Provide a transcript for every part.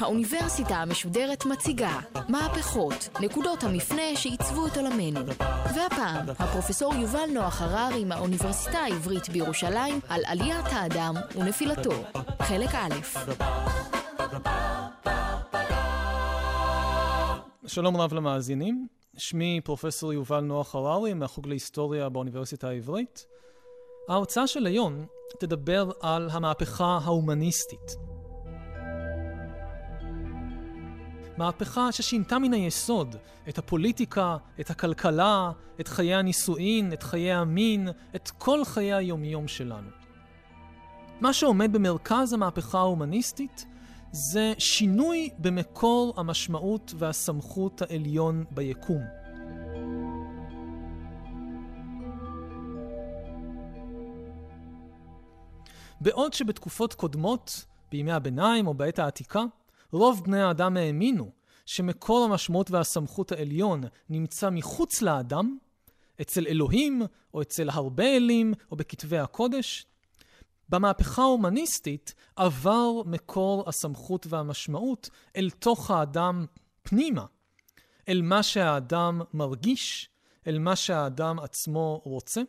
האוניברסיטה המשודרת מציגה מהפכות, נקודות המפנה שעיצבו את עולמנו. והפעם, הפרופסור יובל נוח הררי מהאוניברסיטה העברית בירושלים על עליית האדם ונפילתו. חלק א' שלום רב למאזינים, שמי פרופסור יובל נוח הררי מהחוג להיסטוריה באוניברסיטה העברית. ההרצאה של היום תדבר על המהפכה ההומניסטית. מהפכה ששינתה מן היסוד את הפוליטיקה, את הכלכלה, את חיי הנישואין, את חיי המין, את כל חיי היומיום שלנו. מה שעומד במרכז המהפכה ההומניסטית זה שינוי במקור המשמעות והסמכות העליון ביקום. בעוד שבתקופות קודמות, בימי הביניים או בעת העתיקה, רוב בני האדם האמינו שמקור המשמעות והסמכות העליון נמצא מחוץ לאדם, אצל אלוהים, או אצל הרבה אלים, או בכתבי הקודש. במהפכה ההומניסטית עבר מקור הסמכות והמשמעות אל תוך האדם פנימה, אל מה שהאדם מרגיש, אל מה שהאדם עצמו רוצה.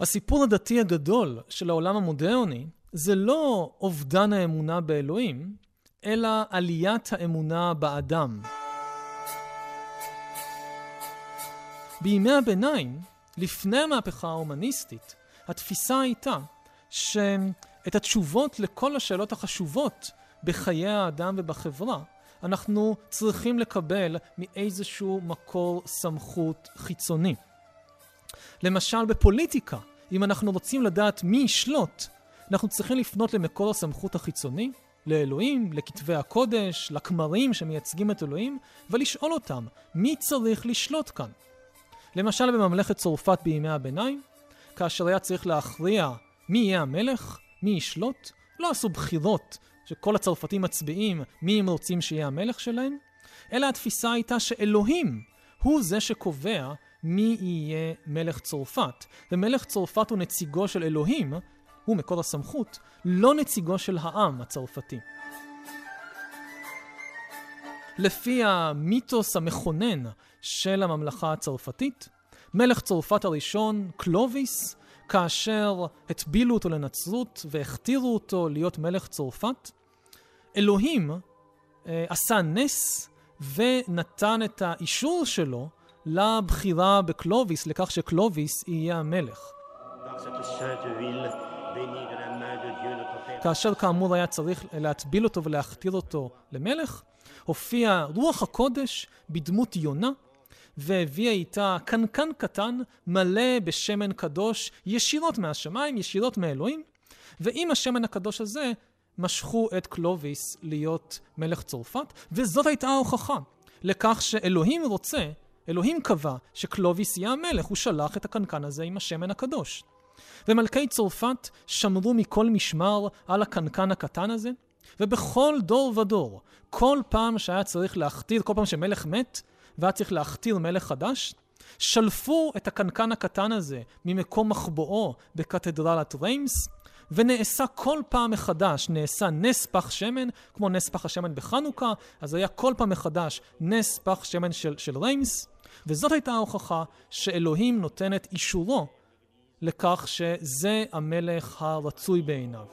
הסיפור הדתי הגדול של העולם המודרני זה לא אובדן האמונה באלוהים, אלא עליית האמונה באדם. בימי הביניים, לפני המהפכה ההומניסטית, התפיסה הייתה שאת התשובות לכל השאלות החשובות בחיי האדם ובחברה, אנחנו צריכים לקבל מאיזשהו מקור סמכות חיצוני. למשל בפוליטיקה, אם אנחנו רוצים לדעת מי ישלוט, אנחנו צריכים לפנות למקור הסמכות החיצוני, לאלוהים, לכתבי הקודש, לכמרים שמייצגים את אלוהים, ולשאול אותם, מי צריך לשלוט כאן? למשל בממלכת צרפת בימי הביניים, כאשר היה צריך להכריע מי יהיה המלך, מי ישלוט, לא עשו בחירות שכל הצרפתים מצביעים מי הם רוצים שיהיה המלך שלהם, אלא התפיסה הייתה שאלוהים הוא זה שקובע מי יהיה מלך צרפת. ומלך צרפת הוא נציגו של אלוהים, הוא מקור הסמכות, לא נציגו של העם הצרפתי. לפי המיתוס המכונן של הממלכה הצרפתית, מלך צרפת הראשון, קלוביס, כאשר הטבילו אותו לנצרות והכתירו אותו להיות מלך צרפת, אלוהים אה, עשה נס ונתן את האישור שלו לבחירה בקלוביס, לכך שקלוביס יהיה המלך. כאשר כאמור היה צריך להטביל אותו ולהכתיר אותו למלך, הופיע רוח הקודש בדמות יונה, והביאה איתה קנקן קטן מלא בשמן קדוש ישירות מהשמיים, ישירות מאלוהים, ועם השמן הקדוש הזה משכו את קלוביס להיות מלך צרפת, וזאת הייתה ההוכחה לכך שאלוהים רוצה, אלוהים קבע שקלוביס יהיה המלך, הוא שלח את הקנקן הזה עם השמן הקדוש. ומלכי צרפת שמרו מכל משמר על הקנקן הקטן הזה, ובכל דור ודור, כל פעם שהיה צריך להכתיר, כל פעם שמלך מת, והיה צריך להכתיר מלך חדש, שלפו את הקנקן הקטן הזה ממקום מחבואו בקתדרלת ריימס, ונעשה כל פעם מחדש, נעשה נס פח שמן, כמו נס פח השמן בחנוכה, אז היה כל פעם מחדש נס פח שמן של, של ריימס, וזאת הייתה ההוכחה שאלוהים נותן את אישורו לכך שזה המלך הרצוי בעיניו.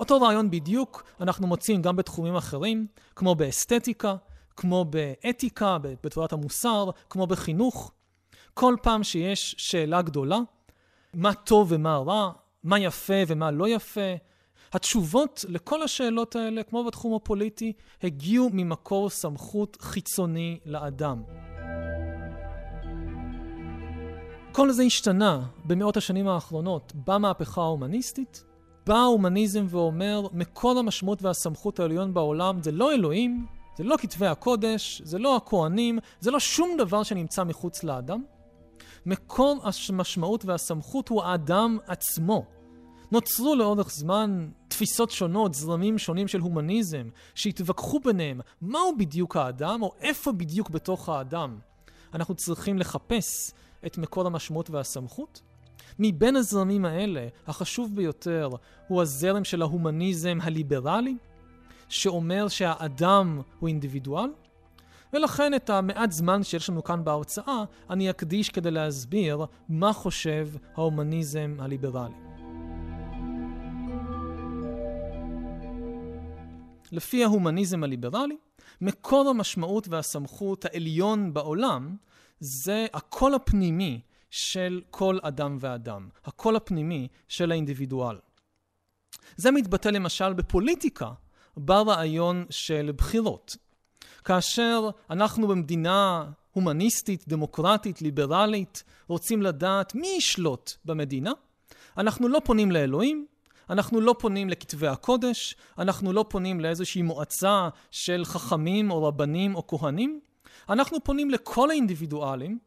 אותו רעיון בדיוק אנחנו מוצאים גם בתחומים אחרים, כמו באסתטיקה, כמו באתיקה, בתורת המוסר, כמו בחינוך. כל פעם שיש שאלה גדולה, מה טוב ומה רע, מה יפה ומה לא יפה, התשובות לכל השאלות האלה, כמו בתחום הפוליטי, הגיעו ממקור סמכות חיצוני לאדם. כל זה השתנה במאות השנים האחרונות במהפכה ההומניסטית. בא ההומניזם ואומר, מקור המשמעות והסמכות העליון בעולם זה לא אלוהים, זה לא כתבי הקודש, זה לא הכוהנים, זה לא שום דבר שנמצא מחוץ לאדם. מקור המשמעות והסמכות הוא האדם עצמו. נוצרו לאורך זמן תפיסות שונות, זרמים שונים של הומניזם, שהתווכחו ביניהם מהו בדיוק האדם, או איפה בדיוק בתוך האדם אנחנו צריכים לחפש את מקור המשמעות והסמכות? מבין הזרמים האלה, החשוב ביותר הוא הזרם של ההומניזם הליברלי, שאומר שהאדם הוא אינדיבידואל, ולכן את המעט זמן שיש לנו כאן בהרצאה, אני אקדיש כדי להסביר מה חושב ההומניזם הליברלי. לפי ההומניזם הליברלי, מקור המשמעות והסמכות העליון בעולם זה הקול הפנימי של כל אדם ואדם, הקול הפנימי של האינדיבידואל. זה מתבטא למשל בפוליטיקה, ברעיון של בחירות. כאשר אנחנו במדינה הומניסטית, דמוקרטית, ליברלית, רוצים לדעת מי ישלוט במדינה, אנחנו לא פונים לאלוהים, אנחנו לא פונים לכתבי הקודש, אנחנו לא פונים לאיזושהי מועצה של חכמים או רבנים או כהנים, אנחנו פונים לכל האינדיבידואלים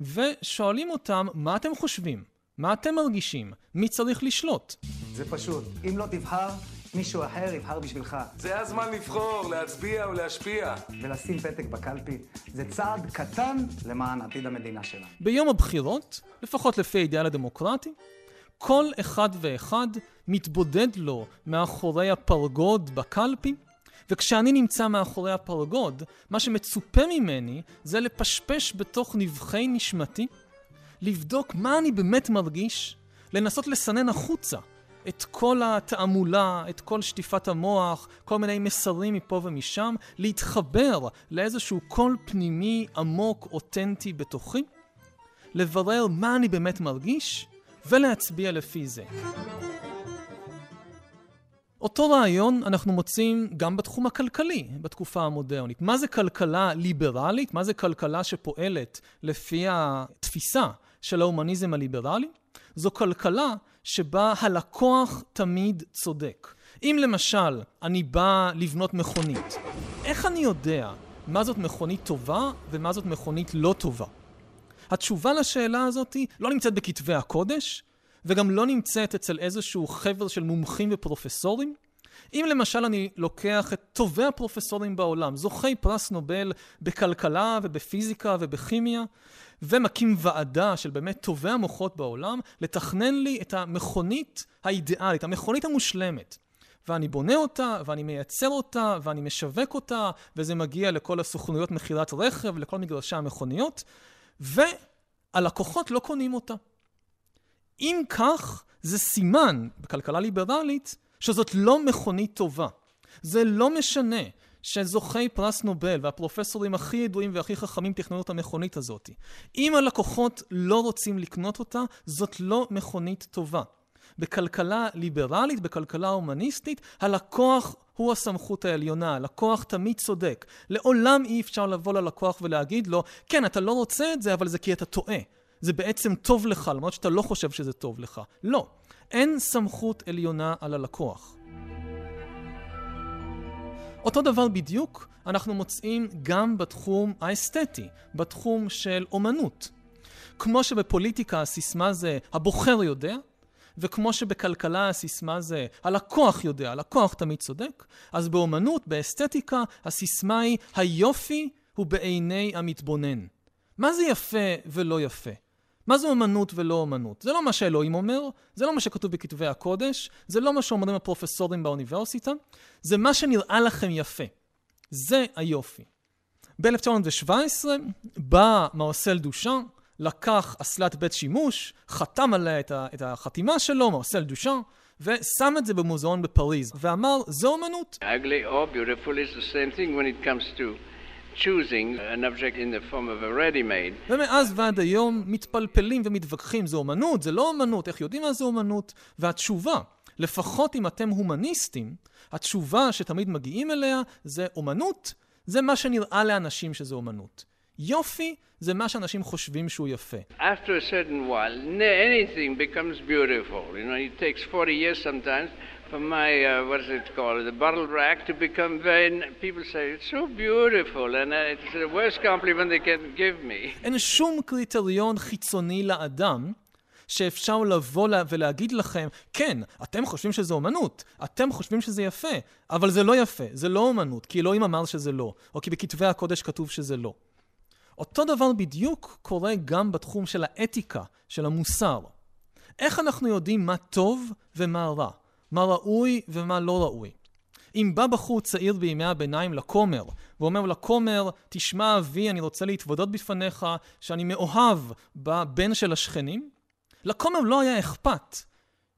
ושואלים אותם, מה אתם חושבים? מה אתם מרגישים? מי צריך לשלוט? זה פשוט. אם לא תבחר, מישהו אחר יבחר בשבילך. זה הזמן לבחור, להצביע ולהשפיע. ולשים פתק בקלפי, זה צעד קטן למען עתיד המדינה שלנו. ביום הבחירות, לפחות לפי האידאל הדמוקרטי, כל אחד ואחד מתבודד לו מאחורי הפרגוד בקלפי, וכשאני נמצא מאחורי הפרגוד, מה שמצופה ממני זה לפשפש בתוך נבחי נשמתי, לבדוק מה אני באמת מרגיש, לנסות לסנן החוצה את כל התעמולה, את כל שטיפת המוח, כל מיני מסרים מפה ומשם, להתחבר לאיזשהו קול פנימי עמוק, אותנטי בתוכי, לברר מה אני באמת מרגיש, ולהצביע לפי זה. אותו רעיון אנחנו מוצאים גם בתחום הכלכלי בתקופה המודרנית. מה זה כלכלה ליברלית? מה זה כלכלה שפועלת לפי התפיסה של ההומניזם הליברלי? זו כלכלה שבה הלקוח תמיד צודק. אם למשל אני בא לבנות מכונית, איך אני יודע מה זאת מכונית טובה ומה זאת מכונית לא טובה? התשובה לשאלה הזאת לא נמצאת בכתבי הקודש, וגם לא נמצאת אצל איזשהו חבר של מומחים ופרופסורים. אם למשל אני לוקח את טובי הפרופסורים בעולם, זוכי פרס נובל בכלכלה ובפיזיקה ובכימיה, ומקים ועדה של באמת טובי המוחות בעולם, לתכנן לי את המכונית האידיאלית, המכונית המושלמת. ואני בונה אותה, ואני מייצר אותה, ואני משווק אותה, וזה מגיע לכל הסוכנויות מכירת רכב, לכל מגרשי המכוניות, והלקוחות לא קונים אותה. אם כך, זה סימן בכלכלה ליברלית שזאת לא מכונית טובה. זה לא משנה שזוכי פרס נובל והפרופסורים הכי ידועים והכי חכמים תכננו את המכונית הזאת. אם הלקוחות לא רוצים לקנות אותה, זאת לא מכונית טובה. בכלכלה ליברלית, בכלכלה הומניסטית, הלקוח הוא הסמכות העליונה, הלקוח תמיד צודק. לעולם אי אפשר לבוא ללקוח ולהגיד לו, כן, אתה לא רוצה את זה, אבל זה כי אתה טועה. זה בעצם טוב לך, למרות שאתה לא חושב שזה טוב לך. לא. אין סמכות עליונה על הלקוח. אותו דבר בדיוק אנחנו מוצאים גם בתחום האסתטי, בתחום של אומנות. כמו שבפוליטיקה הסיסמה זה הבוחר יודע, וכמו שבכלכלה הסיסמה זה הלקוח יודע, הלקוח תמיד צודק, אז באומנות, באסתטיקה, הסיסמה היא היופי הוא בעיני המתבונן. מה זה יפה ולא יפה? מה זה אומנות ולא אומנות? זה לא מה שאלוהים אומר, זה לא מה שכתוב בכתבי הקודש, זה לא מה שאומרים הפרופסורים באוניברסיטה, זה מה שנראה לכם יפה. זה היופי. ב-1917 בא מרסל דושאן, לקח אסלת בית שימוש, חתם עליה את החתימה שלו, מרסל דושאן, ושם את זה במוזיאון בפריז, ואמר, זו אומנות. Ugly or beautiful is the same thing when it comes to choosing an object in the form of a ready-made. ומאז ועד היום מתפלפלים ומתווכחים, זה אומנות, זה לא אומנות, איך יודעים מה זה אומנות? והתשובה, לפחות אם אתם הומניסטים, התשובה שתמיד מגיעים אליה זה אומנות, זה מה שנראה לאנשים שזה אומנות. יופי זה מה שאנשים חושבים שהוא יפה. After a certain while, anything becomes beautiful. You know, it takes 40 years sometimes for my, uh, what is it called, the bottle rack to become very, people say, it's so beautiful, and uh, it's the worst compliment they can give me. אין שום קריטריון חיצוני לאדם שאפשר לבוא ולהגיד לכם, כן, אתם חושבים שזה אומנות, אתם חושבים שזה יפה, אבל זה לא יפה, זה לא אומנות, כי אלוהים אמר שזה לא, או כי בכתבי הקודש כתוב שזה לא. אותו דבר בדיוק קורה גם בתחום של האתיקה, של המוסר. איך אנחנו יודעים מה טוב ומה רע? מה ראוי ומה לא ראוי? אם בא בחור צעיר בימי הביניים לכומר, ואומר לכומר, תשמע אבי, אני רוצה להתוודות בפניך שאני מאוהב בבן של השכנים, לכומר לא היה אכפת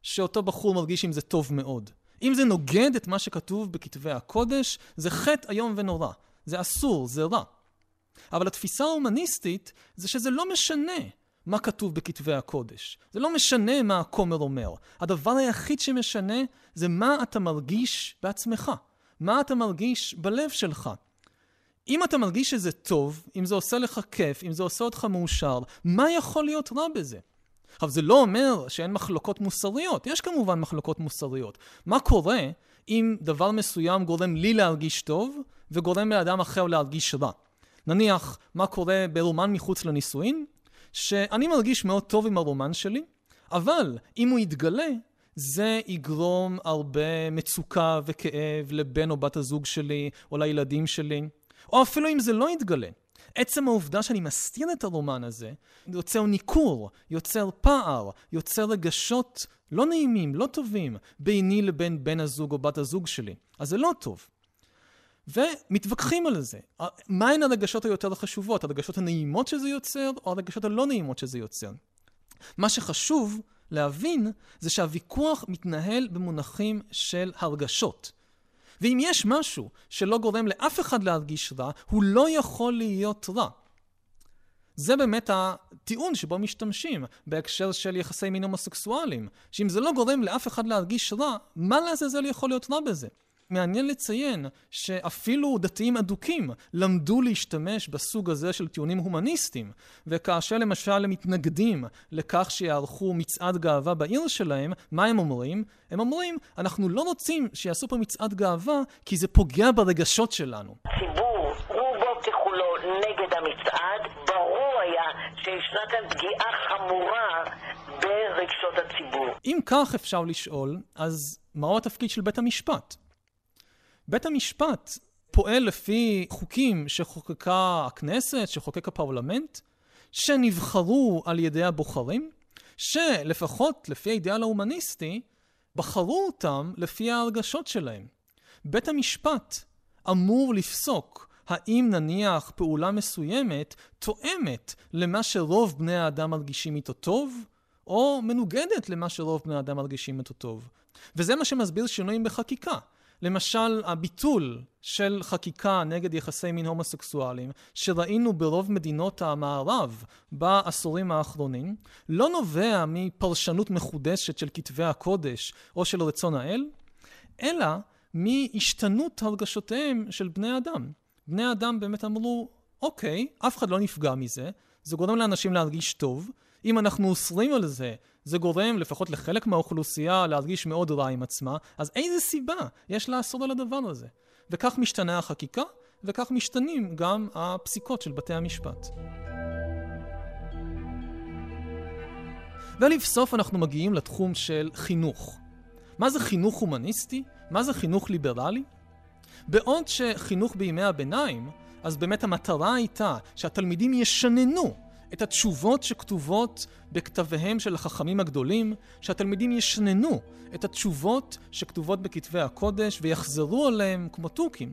שאותו בחור מרגיש עם זה טוב מאוד. אם זה נוגד את מה שכתוב בכתבי הקודש, זה חטא איום ונורא. זה אסור, זה רע. אבל התפיסה ההומניסטית זה שזה לא משנה מה כתוב בכתבי הקודש. זה לא משנה מה הכומר אומר. הדבר היחיד שמשנה זה מה אתה מרגיש בעצמך. מה אתה מרגיש בלב שלך. אם אתה מרגיש שזה טוב, אם זה עושה לך כיף, אם זה עושה אותך מאושר, מה יכול להיות רע בזה? עכשיו, זה לא אומר שאין מחלוקות מוסריות. יש כמובן מחלוקות מוסריות. מה קורה אם דבר מסוים גורם לי להרגיש טוב, וגורם לאדם אחר להרגיש רע? נניח, מה קורה ברומן מחוץ לנישואין? שאני מרגיש מאוד טוב עם הרומן שלי, אבל אם הוא יתגלה, זה יגרום הרבה מצוקה וכאב לבן או בת הזוג שלי, או לילדים שלי, או אפילו אם זה לא יתגלה. עצם העובדה שאני מסתיר את הרומן הזה, יוצר ניכור, יוצר פער, יוצר רגשות לא נעימים, לא טובים, ביני לבין בן הזוג או בת הזוג שלי. אז זה לא טוב. ומתווכחים על זה. מהן הרגשות היותר חשובות? הרגשות הנעימות שזה יוצר, או הרגשות הלא נעימות שזה יוצר? מה שחשוב להבין זה שהוויכוח מתנהל במונחים של הרגשות. ואם יש משהו שלא גורם לאף אחד להרגיש רע, הוא לא יכול להיות רע. זה באמת הטיעון שבו משתמשים בהקשר של יחסי מין הומוסקסואלים, שאם זה לא גורם לאף אחד להרגיש רע, מה לעזאזל יכול להיות רע בזה? מעניין לציין שאפילו דתיים אדוקים למדו להשתמש בסוג הזה של טיעונים הומניסטיים, וכאשר למשל הם מתנגדים לכך שיערכו מצעד גאווה בעיר שלהם, מה הם אומרים? הם אומרים, אנחנו לא רוצים שיעשו פה מצעד גאווה כי זה פוגע ברגשות שלנו. ציבור, רובו ככולו נגד המצעד, ברור היה שישנה כאן פגיעה חמורה ברגשות הציבור. אם כך אפשר לשאול, אז מהו התפקיד של בית המשפט? בית המשפט פועל לפי חוקים שחוקקה הכנסת, שחוקק הפרלמנט, שנבחרו על ידי הבוחרים, שלפחות לפי האידאל ההומניסטי, בחרו אותם לפי ההרגשות שלהם. בית המשפט אמור לפסוק האם נניח פעולה מסוימת תואמת למה שרוב בני האדם מרגישים איתו טוב, או מנוגדת למה שרוב בני האדם מרגישים איתו טוב. וזה מה שמסביר שינויים בחקיקה. למשל, הביטול של חקיקה נגד יחסי מין הומוסקסואליים, שראינו ברוב מדינות המערב בעשורים האחרונים, לא נובע מפרשנות מחודשת של כתבי הקודש או של רצון האל, אלא מהשתנות הרגשותיהם של בני אדם. בני אדם באמת אמרו, אוקיי, אף אחד לא נפגע מזה, זה גורם לאנשים להרגיש טוב, אם אנחנו אוסרים על זה, זה גורם לפחות לחלק מהאוכלוסייה להרגיש מאוד רע עם עצמה, אז איזה סיבה יש לאסור על הדבר הזה? וכך משתנה החקיקה, וכך משתנים גם הפסיקות של בתי המשפט. ולבסוף אנחנו מגיעים לתחום של חינוך. מה זה חינוך הומניסטי? מה זה חינוך ליברלי? בעוד שחינוך בימי הביניים, אז באמת המטרה הייתה שהתלמידים ישננו את התשובות שכתובות בכתביהם של החכמים הגדולים, שהתלמידים ישננו את התשובות שכתובות בכתבי הקודש ויחזרו עליהם כמו תוכים.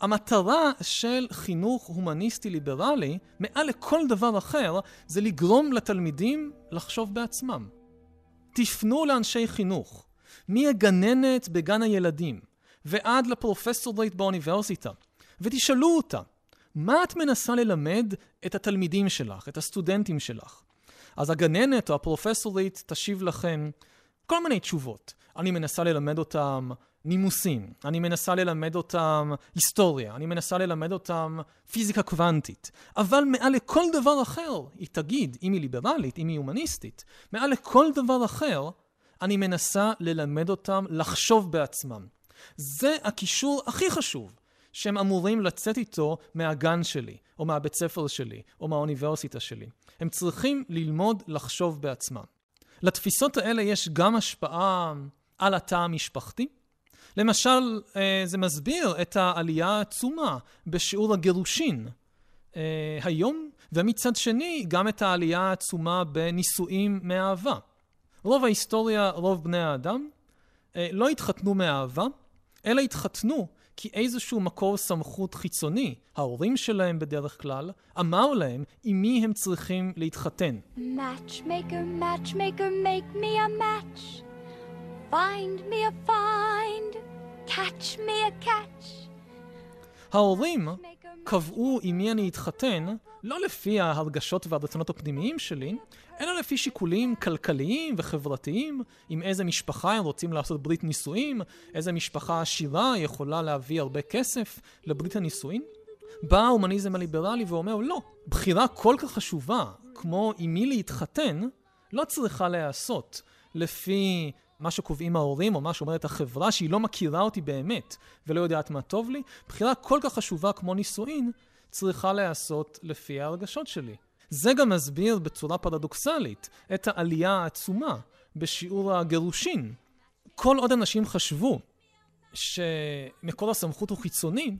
המטרה של חינוך הומניסטי ליברלי, מעל לכל דבר אחר, זה לגרום לתלמידים לחשוב בעצמם. תפנו לאנשי חינוך, מהגננת בגן הילדים ועד לפרופסורית באוניברסיטה, ותשאלו אותה, מה את מנסה ללמד את התלמידים שלך, את הסטודנטים שלך? אז הגננת או הפרופסורית תשיב לכם כל מיני תשובות. אני מנסה ללמד אותם נימוסים, אני מנסה ללמד אותם היסטוריה, אני מנסה ללמד אותם פיזיקה קוונטית. אבל מעל לכל דבר אחר, היא תגיד, אם היא ליברלית, אם היא הומניסטית, מעל לכל דבר אחר, אני מנסה ללמד אותם לחשוב בעצמם. זה הקישור הכי חשוב שהם אמורים לצאת איתו מהגן שלי, או מהבית ספר שלי, או מהאוניברסיטה שלי. הם צריכים ללמוד לחשוב בעצמם. לתפיסות האלה יש גם השפעה על התא המשפחתי. למשל, אה, זה מסביר את העלייה העצומה בשיעור הגירושין אה, היום, ומצד שני, גם את העלייה העצומה בנישואים מאהבה. רוב ההיסטוריה, רוב בני האדם, אה, לא התחתנו מאהבה, אלא התחתנו כי איזשהו מקור סמכות חיצוני, ההורים שלהם בדרך כלל, אמר להם עם מי הם צריכים להתחתן. Matchmaker, matchmaker, make me a match. Find me a find, catch me a catch. ההורים קבעו עם מי אני אתחתן, לא לפי ההרגשות והרצונות הפנימיים שלי, אלא לפי שיקולים כלכליים וחברתיים, עם איזה משפחה הם רוצים לעשות ברית נישואין, איזה משפחה עשירה יכולה להביא הרבה כסף לברית הנישואין. בא ההומניזם הליברלי ואומר, לא, בחירה כל כך חשובה, כמו עם מי להתחתן, לא צריכה להיעשות לפי מה שקובעים ההורים או מה שאומרת החברה שהיא לא מכירה אותי באמת ולא יודעת מה טוב לי. בחירה כל כך חשובה כמו נישואין צריכה להיעשות לפי ההרגשות שלי. זה גם מסביר בצורה פרדוקסלית את העלייה העצומה בשיעור הגירושין. כל עוד אנשים חשבו שמקור הסמכות הוא חיצוני,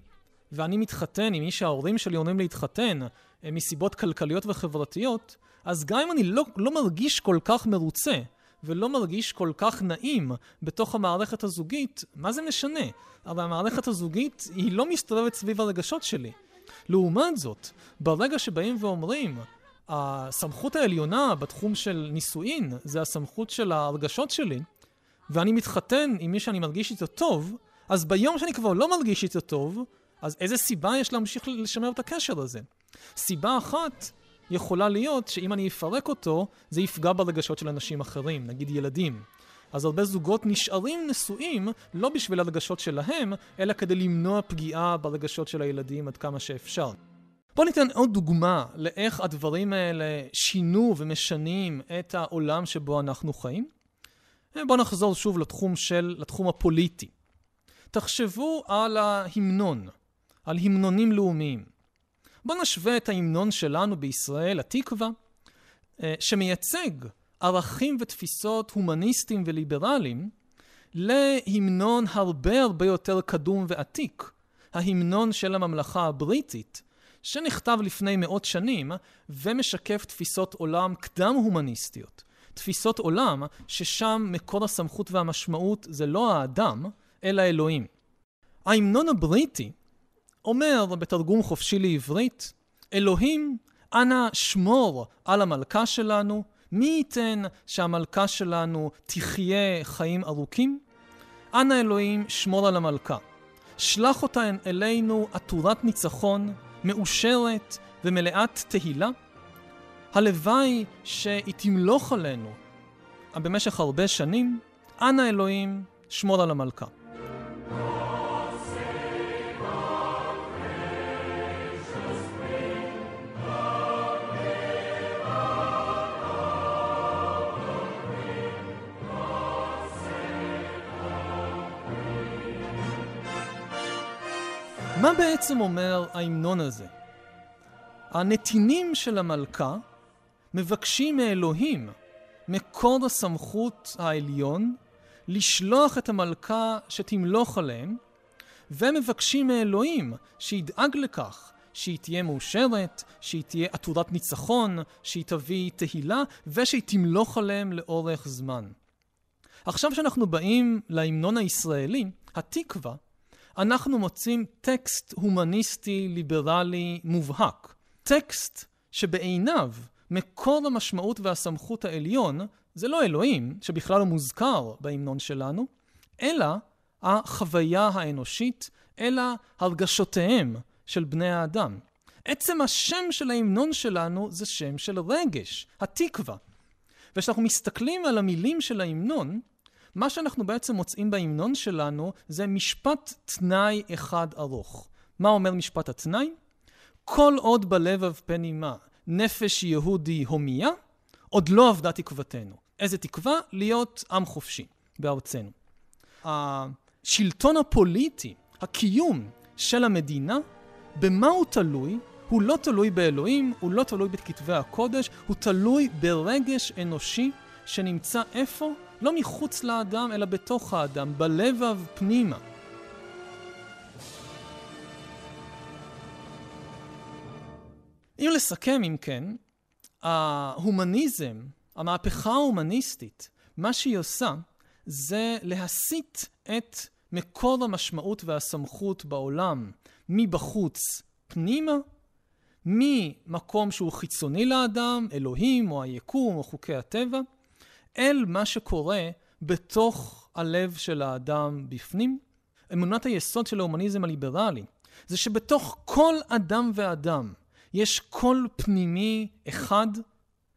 ואני מתחתן עם מי שההורים שלי אומרים להתחתן אה, מסיבות כלכליות וחברתיות, אז גם אם אני לא, לא מרגיש כל כך מרוצה ולא מרגיש כל כך נעים בתוך המערכת הזוגית, מה זה משנה? אבל המערכת הזוגית היא לא מסתובבת סביב הרגשות שלי. לעומת זאת, ברגע שבאים ואומרים, הסמכות העליונה בתחום של נישואין זה הסמכות של ההרגשות שלי, ואני מתחתן עם מי שאני מרגיש איתו טוב, אז ביום שאני כבר לא מרגיש איתו טוב, אז איזה סיבה יש להמשיך לשמר את הקשר הזה? סיבה אחת יכולה להיות שאם אני אפרק אותו, זה יפגע ברגשות של אנשים אחרים, נגיד ילדים. אז הרבה זוגות נשארים נשואים לא בשביל הרגשות שלהם, אלא כדי למנוע פגיעה ברגשות של הילדים עד כמה שאפשר. בואו ניתן עוד דוגמה לאיך הדברים האלה שינו ומשנים את העולם שבו אנחנו חיים. בואו נחזור שוב לתחום של, לתחום הפוליטי. תחשבו על ההמנון, על המנונים לאומיים. בואו נשווה את ההמנון שלנו בישראל, התקווה, אה, שמייצג ערכים ותפיסות הומניסטיים וליברליים, להמנון הרבה הרבה יותר קדום ועתיק, ההמנון של הממלכה הבריטית, שנכתב לפני מאות שנים ומשקף תפיסות עולם קדם-הומניסטיות. תפיסות עולם ששם מקור הסמכות והמשמעות זה לא האדם, אלא אלוהים. ההמנון הבריטי אומר בתרגום חופשי לעברית, אלוהים, אנא שמור על המלכה שלנו, מי ייתן שהמלכה שלנו תחיה חיים ארוכים? אנא אלוהים, שמור על המלכה. שלח אותה אלינו עטורת ניצחון, מאושרת ומלאת תהילה. הלוואי שהיא תמלוך עלינו במשך הרבה שנים. אנא אלוהים, שמור על המלכה. מה בעצם אומר ההמנון הזה? הנתינים של המלכה מבקשים מאלוהים, מקור הסמכות העליון, לשלוח את המלכה שתמלוך עליהם, ומבקשים מאלוהים שידאג לכך שהיא תהיה מאושרת, שהיא תהיה עטורת ניצחון, שהיא תביא תהילה, ושהיא תמלוך עליהם לאורך זמן. עכשיו שאנחנו באים להמנון הישראלי, התקווה, אנחנו מוצאים טקסט הומניסטי ליברלי מובהק. טקסט שבעיניו מקור המשמעות והסמכות העליון זה לא אלוהים, שבכלל לא מוזכר בהמנון שלנו, אלא החוויה האנושית, אלא הרגשותיהם של בני האדם. עצם השם של ההמנון שלנו זה שם של רגש, התקווה. וכשאנחנו מסתכלים על המילים של ההמנון, מה שאנחנו בעצם מוצאים בהמנון שלנו זה משפט תנאי אחד ארוך. מה אומר משפט התנאי? כל עוד בלבב פן אימה נפש יהודי הומיה, עוד לא אבדה תקוותנו. איזה תקווה? להיות עם חופשי בארצנו. השלטון הפוליטי, הקיום של המדינה, במה הוא תלוי? הוא לא תלוי באלוהים, הוא לא תלוי בכתבי הקודש, הוא תלוי ברגש אנושי שנמצא איפה? לא מחוץ לאדם, אלא בתוך האדם, בלבב פנימה. אם לסכם, אם כן, ההומניזם, המהפכה ההומניסטית, מה שהיא עושה זה להסיט את מקור המשמעות והסמכות בעולם מבחוץ פנימה, ממקום שהוא חיצוני לאדם, אלוהים או היקום או חוקי הטבע, אל מה שקורה בתוך הלב של האדם בפנים. אמונת היסוד של ההומניזם הליברלי זה שבתוך כל אדם ואדם יש קול פנימי אחד,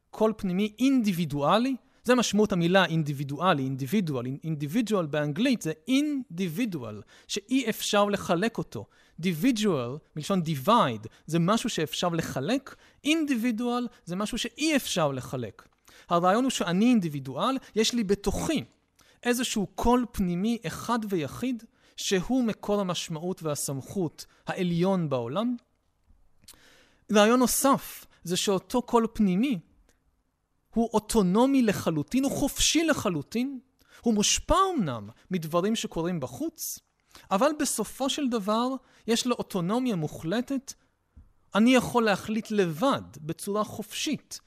קול פנימי אינדיבידואלי, זה משמעות המילה אינדיבידואלי, אינדיבידואל, אינדיבידואל באנגלית זה individual, שאי אפשר לחלק אותו. dividual, מלשון divide, זה משהו שאפשר לחלק, אינדיבידואל זה משהו שאי אפשר לחלק. הרעיון הוא שאני אינדיבידואל, יש לי בתוכי איזשהו קול פנימי אחד ויחיד, שהוא מקור המשמעות והסמכות העליון בעולם. רעיון נוסף זה שאותו קול פנימי הוא אוטונומי לחלוטין, הוא חופשי לחלוטין, הוא מושפע אמנם מדברים שקורים בחוץ, אבל בסופו של דבר יש לו אוטונומיה מוחלטת. אני יכול להחליט לבד, בצורה חופשית,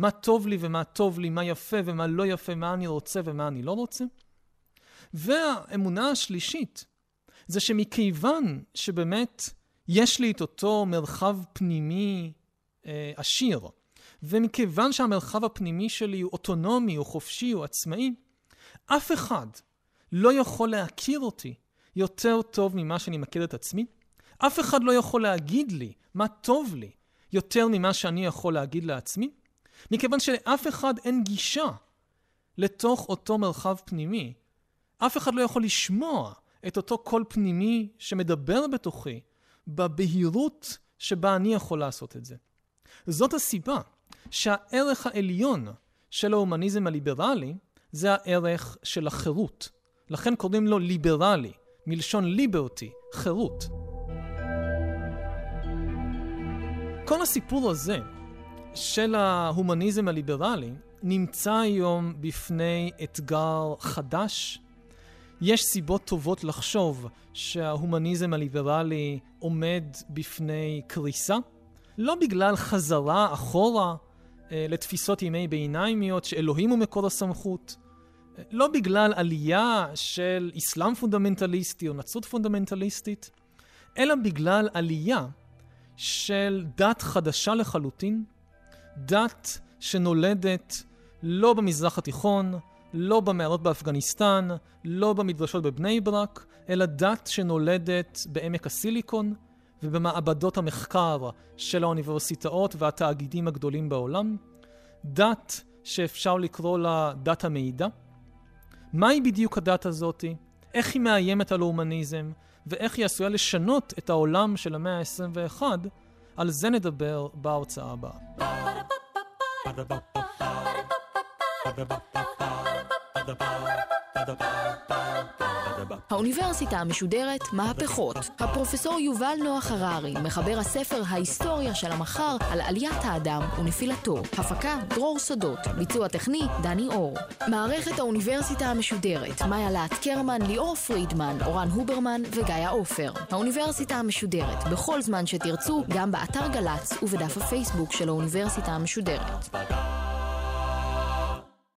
מה טוב לי ומה טוב לי, מה יפה ומה לא יפה, מה אני רוצה ומה אני לא רוצה. והאמונה השלישית זה שמכיוון שבאמת יש לי את אותו מרחב פנימי אה, עשיר, ומכיוון שהמרחב הפנימי שלי הוא אוטונומי, הוא חופשי, הוא עצמאי, אף אחד לא יכול להכיר אותי יותר טוב ממה שאני מכיר את עצמי. אף אחד לא יכול להגיד לי מה טוב לי יותר ממה שאני יכול להגיד לעצמי, מכיוון שלאף אחד אין גישה לתוך אותו מרחב פנימי. אף אחד לא יכול לשמוע את אותו קול פנימי שמדבר בתוכי בבהירות שבה אני יכול לעשות את זה. זאת הסיבה שהערך העליון של ההומניזם הליברלי זה הערך של החירות. לכן קוראים לו ליברלי, מלשון ליברטי, חירות. כל הסיפור הזה של ההומניזם הליברלי נמצא היום בפני אתגר חדש. יש סיבות טובות לחשוב שההומניזם הליברלי עומד בפני קריסה, לא בגלל חזרה אחורה אה, לתפיסות ימי ביניימיות שאלוהים הוא מקור הסמכות, אה, לא בגלל עלייה של אסלאם פונדמנטליסטי או נצרות פונדמנטליסטית, אלא בגלל עלייה של דת חדשה לחלוטין, דת שנולדת לא במזרח התיכון, לא במערות באפגניסטן, לא במדרשות בבני ברק, אלא דת שנולדת בעמק הסיליקון ובמעבדות המחקר של האוניברסיטאות והתאגידים הגדולים בעולם. דת שאפשר לקרוא לה דת המידע. מהי בדיוק הדת הזאתי? איך היא מאיימת על ההומניזם? ואיך היא עשויה לשנות את העולם של המאה ה-21? על זה נדבר בהרצאה הבאה. האוניברסיטה המשודרת מהפכות. הפרופסור יובל נוח הררי, מחבר הספר ההיסטוריה של המחר על עליית האדם ונפילתו. הפקה דרור סודות, ביצוע טכני דני אור. מערכת האוניברסיטה המשודרת, מאיה להט קרמן, ליאור פרידמן, אורן הוברמן וגיא עופר. האוניברסיטה המשודרת, בכל זמן שתרצו, גם באתר גל"צ ובדף הפייסבוק של האוניברסיטה המשודרת.